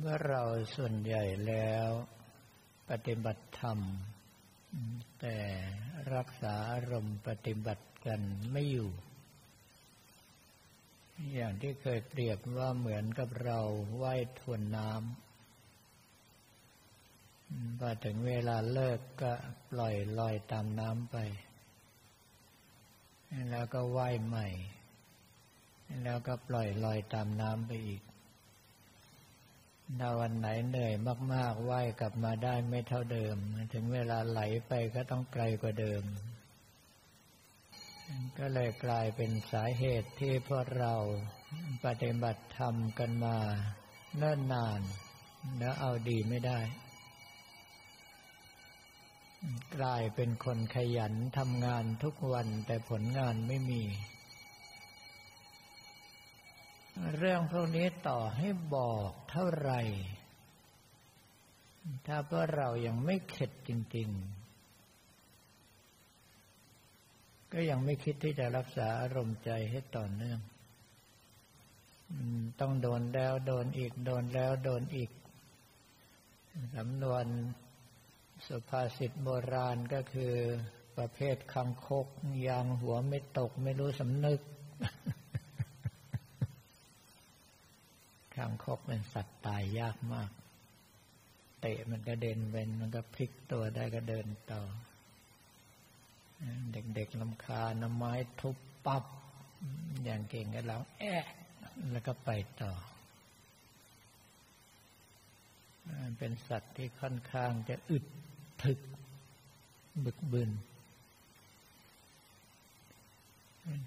เมื่อเราส่วนใหญ่แล้ว ปฏิบัติธรรม แต่รักษาอารมณ์ปฏิบัติกันไม่อยู่ อย่างที่เคยเปรียบว่าเหมือนกับเราว่ายทวนน้ำพอถึงเวลาเลิกก็ปล่อยลอยตามน้ำไป แล้วก็ว่ายใหม่ แล้วก็ปล่อยลอยตามน้ำไปอีก ถ้าวันไหนเหนื่อยมากๆว่ายกลับมาได้ไม่เท่าเดิม ถึงเวลาไหลไปก็ต้องไกลกว่าเดิม ก็เลยกลายเป็นสาเหตุที่พวกเราปฏิบัติธรรมกันมาเนิ่นนาน แล้วเอาดีไม่ได้ กลายเป็นคนขยันทำงานทุกวันแต่ผลงานไม่มี เรื่องพวกนี้ต่อให้บอกเท่าไหร่ ถ้าเพราะเรายังไม่เข็ดจริง ๆ ก็ยังไม่คิดที่จะรักษาอารมณ์ใจให้ต่อเนื่องต้องโดนแล้วโดนอีก โดนแล้วโดนอีกสำนวนสุภาษิตโบราณก็คือประเภทคังคกยางหัวไม่ตกไม่รู้สำนึก คางคกเป็นสัตว์ตายยากมาก เตะมันก็เด่นเป็นมันก็พลิกตัวได้ก็เดินต่อ เด็กๆลำคาน้ำไม้ทุบปับอย่างเก่งกันแล้วแอะแล้วก็ไปต่อ เป็นสัตว์ที่ค่อนข้างจะอึดถึก บึกบึน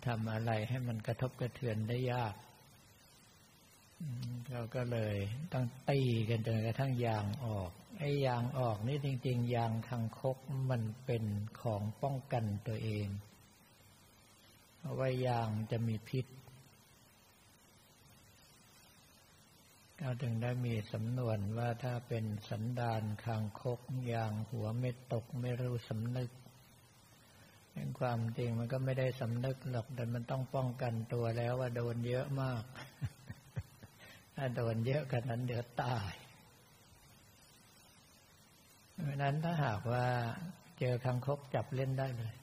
ทำอะไรให้มันกระทบกระเทือนได้ยาก เราก็เลยต้องตีกันจนกระทั่งยางออก ไอ้ยางออกนี่จริง ๆ ยางคังคกมันเป็นของป้องกันตัวเองเพราะว่ายางจะมีพิษก็ถึงได้มีสำนวนว่าถ้าเป็นสันดานคางคกยางหัวไม่ตกไม่รู้สำนึกเป็นความจริงมันก็ไม่ได้สำนึกหรอกแต่มันต้องป้องกันตัวแล้วว่าโดนเยอะมาก ถ้าโดนเยอะขนาดนั้นเดี๋ยวตายเพราะนั้นถ้าหากว่าเจอคังคกจับเล่นได้เลย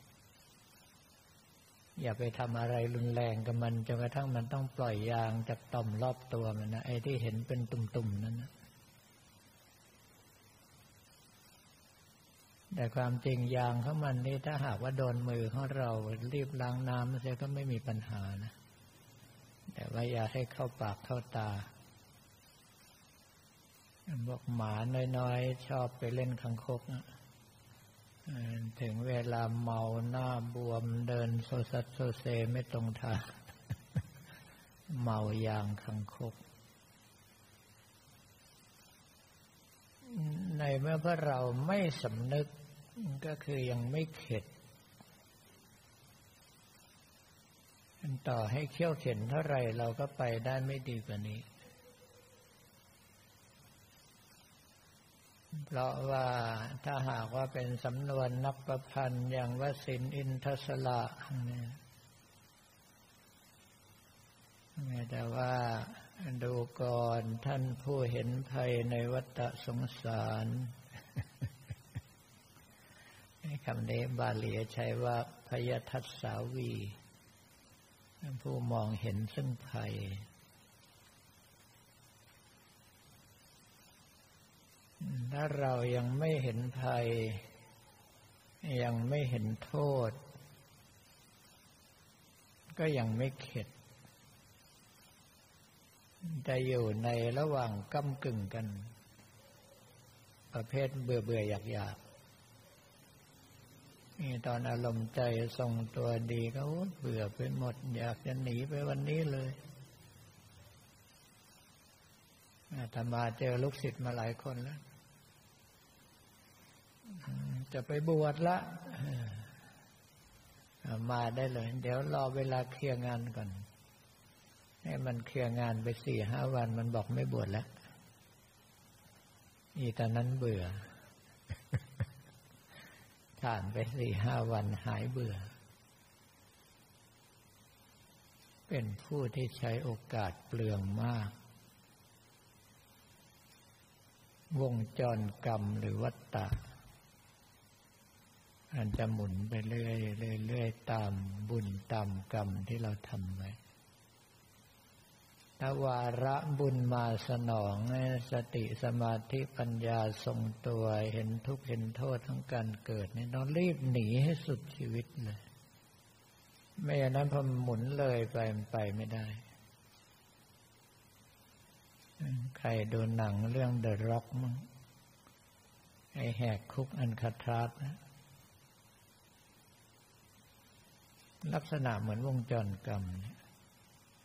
อย่าไปทำอะไรรุนแรงกับมันจนกระทั่งมันต้องปล่อยยางจากต่อมรอบตัวมันนะไอ้ที่เห็นเป็นตุ่มๆนั้นนะแต่ความจริงยางของมันนี่ถ้าหากว่าโดนมือของเรารีบล้างน้ำเสียก็ไม่มีปัญหานะ แต่ว่าอย่าให้เข้าปากเข้าตา บอกหมาน้อยๆ ชอบไปเล่นคังคกถึงเวลาเมาหน้าบวมเดินโซซัดโซเซไม่ตรงทางเมายางคังคก ในเมื่อพวกเราไม่สำนึกก็คือยังไม่เข็ด ต่อให้เขี้ยวเข็นเท่าไรเราก็ไปได้ไม่ดีกว่านี้ เพราะว่าถ้าหากว่าเป็นสำนวนนับประพันธ์อย่างวสินอินทศละเนี่ยแต่ว่าดูก่อนท่านผู้เห็นภัยในวัฏสงสารคำนี้บาลีใช้ว่าพยทัศสาวี ผู้มองเห็นซึ่งภัย ถ้าเรายังไม่เห็นภัย ยังไม่เห็นโทษ ก็ยังไม่เข็ดจะอยู่ในระหว่างก้ากึ่งกัน ประเภทเบื่อเบื่ออยากอยากนี่ตอนอารมณ์ใจทรงตัวดีก็เบื่อไปหมด อยากจะหนีไปวันนี้เลยอาตมาเจอลูกศิษย์มาหลายคนแล้ว จะไปบวชละมาได้เลย เดี๋ยวรอเวลาเคลียร์งานก่อน ให้มันเคลียร์งานไปสี่ห้าวันมันบอกไม่บวชแล้วอีตอนนั้นเบื่อผ่านไปสี่ห้าวันหายเบื่อ เป็นผู้ที่ใช้โอกาสเปลืองมาก วงจรกรรมหรือวัตตะ มันจะหมุนไปเรื่อยเรื่อยตามบุญตามกรรมที่เราทำไว้ถ้าวาระบุญมาสนองสติสมาธิปัญญาทรงตัวเห็นทุกข์เห็นโทษทั้งการเกิดนี่ต้องรีบหนีให้สุดชีวิตเลยไม่อย่างนั้นพอหมุนเลยไปมันไปไม่ได้ ใครดูหนังเรื่องเดอะร็อกมั้งไอแหกคุกอันคาทราสนะ ลักษณะเหมือนวงจรกรรมเนี่ย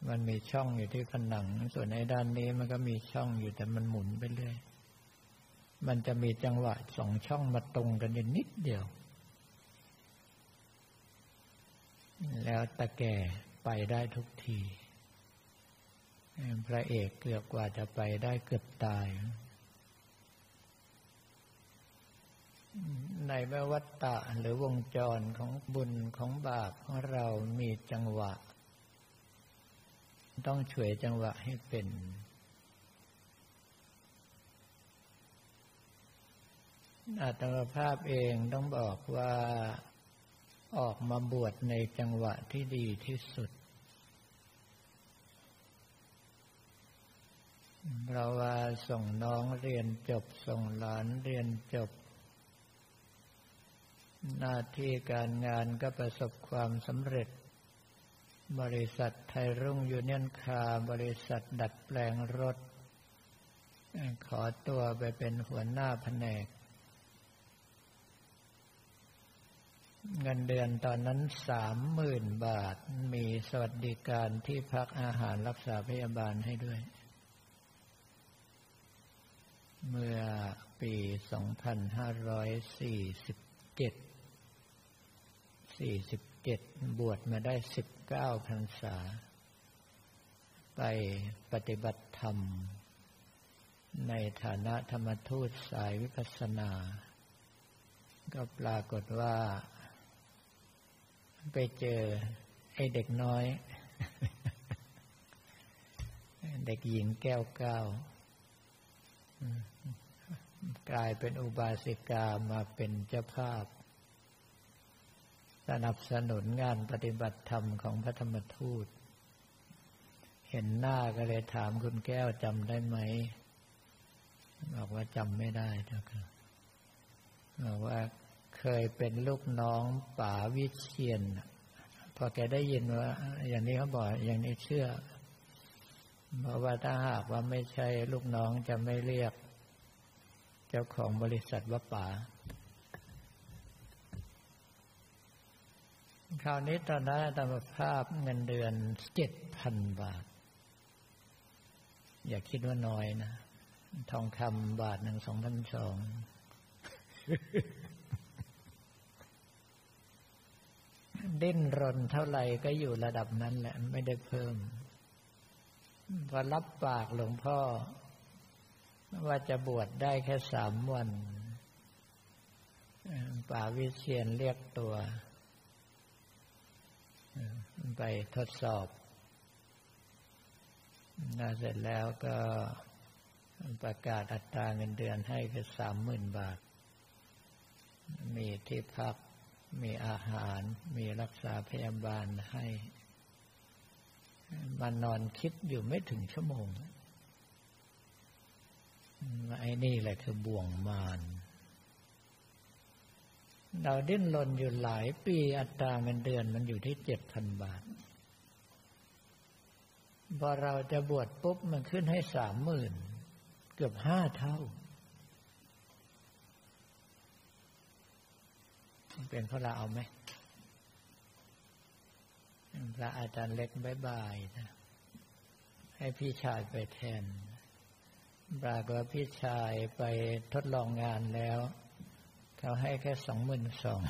มันมีช่องอยู่ที่ผนัง ส่วนในด้านนี้มันก็มีช่องอยู่แต่มันหมุนไปเรื่อย มันจะมีจังหวะสองช่องมาตรงกันอยู่นิดเดียว แล้วตะแก่ไปได้ทุกที พระเอกเกือบกว่าจะไปได้เกือบตาย ในแมวัตตะหรือวงจรของบุญของบาปของเรามีจังหวะ ต้องช่วยจังหวะให้เป็น อาตมาภาพเองต้องบอกว่าออกมาบวชในจังหวะที่ดีที่สุดเราว่าส่งน้องเรียนจบ ส่งหลานเรียนจบ หน้าที่การงานก็ประสบความสำเร็จ บริษัทไทยรุ่งยูเนียนคาบริษัทดัดแปลงรถ ขอตัวไปเป็นหัวหน้าแผนก เงินเดือนตอนนั้นสามหมื่นบาท มีสวัสดิการที่พักอาหารรักษาพยาบาลให้ด้วย เมื่อปี 2547 สี่สิบเจ็ดบวชมาได้สิบเก้าพรรษา ไปปฏิบัติธรรม ในฐานะธรรมทูตสายวิปัสสนา ก็ปรากฏว่า ไปเจอไอ้เด็กน้อย เด็กหญิงแก้วเก้ากลายเป็นอุบาสิกามาเป็นเจ้าภาพ สนับสนุนงานปฏิบัติธรรมของพระธรรมทูต เห็นหน้าก็เลยถามคุณแก้วจำได้ไหม บอกว่าจำไม่ได้เจ้าค่ะบอกว่าเคยเป็นลูกน้องป๋าวิเชียน พอแกได้ยินว่า อย่างนี้เขาบอกอย่างนี้เชื่อ เพราะว่าถ้าหากว่าไม่ใช่ลูกน้องจะไม่เรียก เจ้าของบริษัทว่าป๋า คราวนี้ตอนนั้นตามภาพเงินเดือนเจ็ดพันบาท อย่าคิดว่าน้อยนะ ทองคำบาทหนึ่งสองพันสองดิ้นรนเท่าไหร่ก็อยู่ระดับนั้นแหละ ไม่ได้เพิ่มพอรับปากหลวงพ่อ ว่าจะบวชได้แค่สามวันป่าวิเชียนเรียกตัว ไปทดสอบน่าเสร็จแล้วก็ประกาศอัตราเงินเดือนให้คือสามหมื่นบาท มีที่พัก มีอาหาร มีรักษาพยาบาลให้มานอนคิดอยู่ไม่ถึงชั่วโมงไอ้นี่แหละคือบ่วงมาร เราดิ้นรนอยู่หลายปีอัตราเงินเดือนมันอยู่ที่เจ็ดพันบาทพอเราจะบวชปุ๊บมันขึ้นให้สามหมื่นเกือบห้าเท่า เป็นพระเราเอาไหมพระอาจารย์เล็กบายบายนะให้พี่ชายไปแทนปรากฏพี่ชายไปทดลองงานแล้ว เขาให้แค่สองหมื่นสอง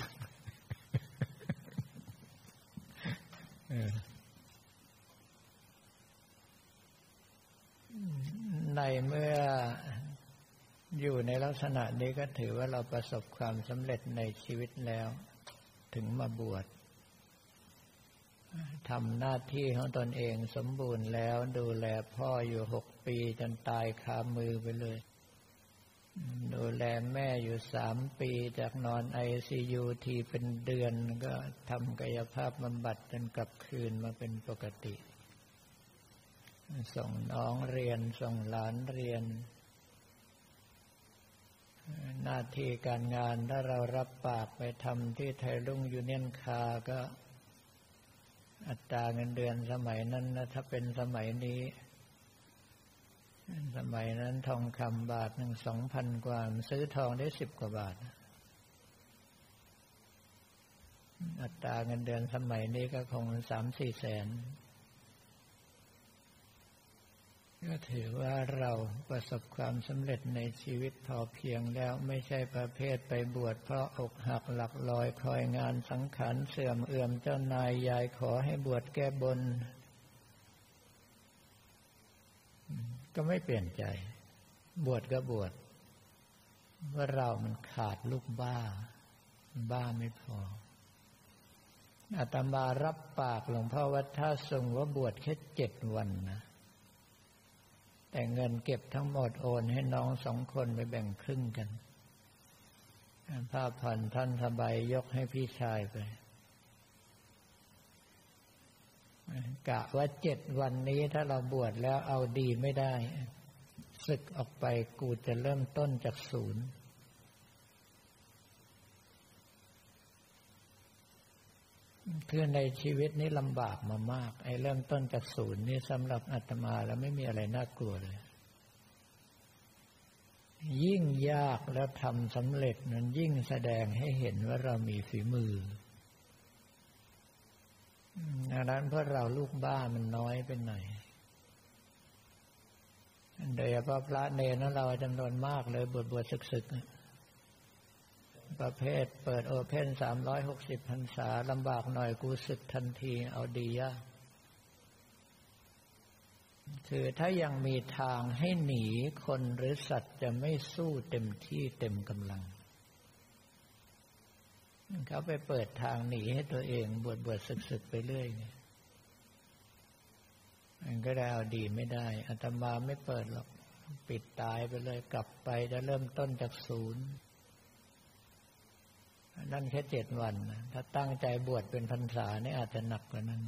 ในเมื่ออยู่ในลักษณะนี้ก็ถือว่าเราประสบความสำเร็จในชีวิตแล้ว ถึงมาบวชทำหน้าที่ของตนเองสมบูรณ์แล้วดูแลพ่ออยู่หกปีจนตายคามือไปเลย ดูแลแม่อยู่สามปีจากนอนไอซียูทีเป็นเดือนก็ทำกายภาพบำบัดจนกลับคืนมาเป็นปกติ ส่งน้องเรียน ส่งหลานเรียน หน้าที่การงานถ้าเรารับปากไปทำที่ไทยรุ่งยูเนียนคาร์ก็อัตราเงินเดือนสมัยนั้นนะถ้าเป็นสมัยนี้ สมัยนั้นทองคำบาทหนึ่งสองพันกว่า ซื้อทองได้สิบกว่าบาท อัตราเงินเดือนสมัยนี้ก็คงสามสี่แสน ก็ถือว่าเราประสบความสำเร็จในชีวิตพอเพียงแล้วไม่ใช่ประเภทไปบวชเพราะอกหักหลักลอยคอยงานสังขารเสื่อมเอื่อมเจ้านายยายขอให้บวชแก้บน ก็ไม่เปลี่ยนใจ บวชก็บวชว่าเรามันขาดลูกบ้า บ้าไม่พออาตมารับปากหลวงพ่อวัดท่าทรงว่าบวชแค่เจ็ดวันนะ แต่เงินเก็บทั้งหมดโอนให้น้องสองคนไปแบ่งครึ่งกันผ้าผ่อนท่านสบายยกให้พี่ชายไป กะว่าเจ็ดวันนี้ถ้าเราบวชแล้วเอาดีไม่ได้ศึกออกไปกูจะเริ่มต้นจากศูนย์คือในชีวิตนี้ลำบากมามาก ไอ้เริ่มต้นจากศูนย์นี่สำหรับอาตมาแล้วไม่มีอะไรน่ากลัวเลย ยิ่งยากแล้วทำสำเร็จนั้นยิ่งแสดงให้เห็นว่าเรามีฝีมือ ดังนั้นเพราะเราลูกบ้ามันน้อยเป็นหน่อยโดยเฉพาะพระเนรนั้นเราจำนวนมากเลยบวชบวชศึกๆประเภทเปิดโอเพนสามร้อยหกสิบพรรษาลำบากหน่อยกูศึกทันทีเอาดียากคือถ้ายังมีทางให้หนีคนหรือสัตว์จะไม่สู้เต็มที่เต็มกำลัง เขาไปเปิดทางหนีให้ตัวเอง บวชบวชศึกศึกไปเรื่อยเนี่ยมันก็ได้เอาดีไม่ได้อาตมาไม่เปิดหรอก ปิดตายไปเลยกลับไปจะเริ่มต้นจากศูนย์นั่นแค่เจ็ดวันถ้าตั้งใจบวชเป็นพรรษาเนี่ยอาจจะหนักกว่านั้น